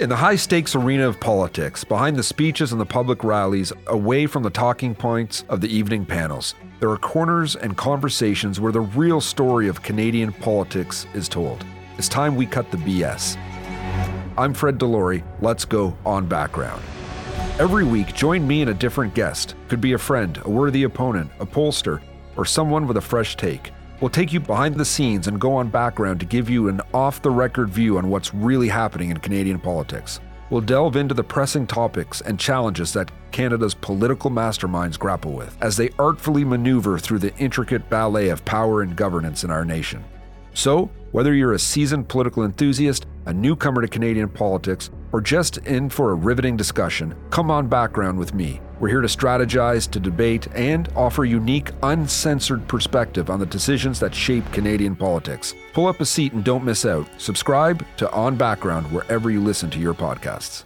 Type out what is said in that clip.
In the high stakes arena of politics, behind the speeches and the public rallies, away from the talking points of the evening panels, there are corners and conversations where the real story of Canadian politics is told. It's time we cut the BS. I'm Fred DeLorey. Let's go on background. Every week, join me and a different guest. Could be a friend, a worthy opponent, a pollster, or someone with a fresh take. We'll take you behind the scenes and go on background to give you an off the record view on what's really happening in Canadian politics. We'll delve into the pressing topics and challenges that Canada's political masterminds grapple with as they artfully maneuver through the intricate ballet of power and governance in our nation. So, whether you're a seasoned political enthusiast, a newcomer to Canadian politics, or just in for a riveting discussion, come on background with me. We're here to strategize, to debate, and offer unique, uncensored perspective on the decisions that shape Canadian politics. Pull up a seat and don't miss out. Subscribe to On Background wherever you listen to your podcasts.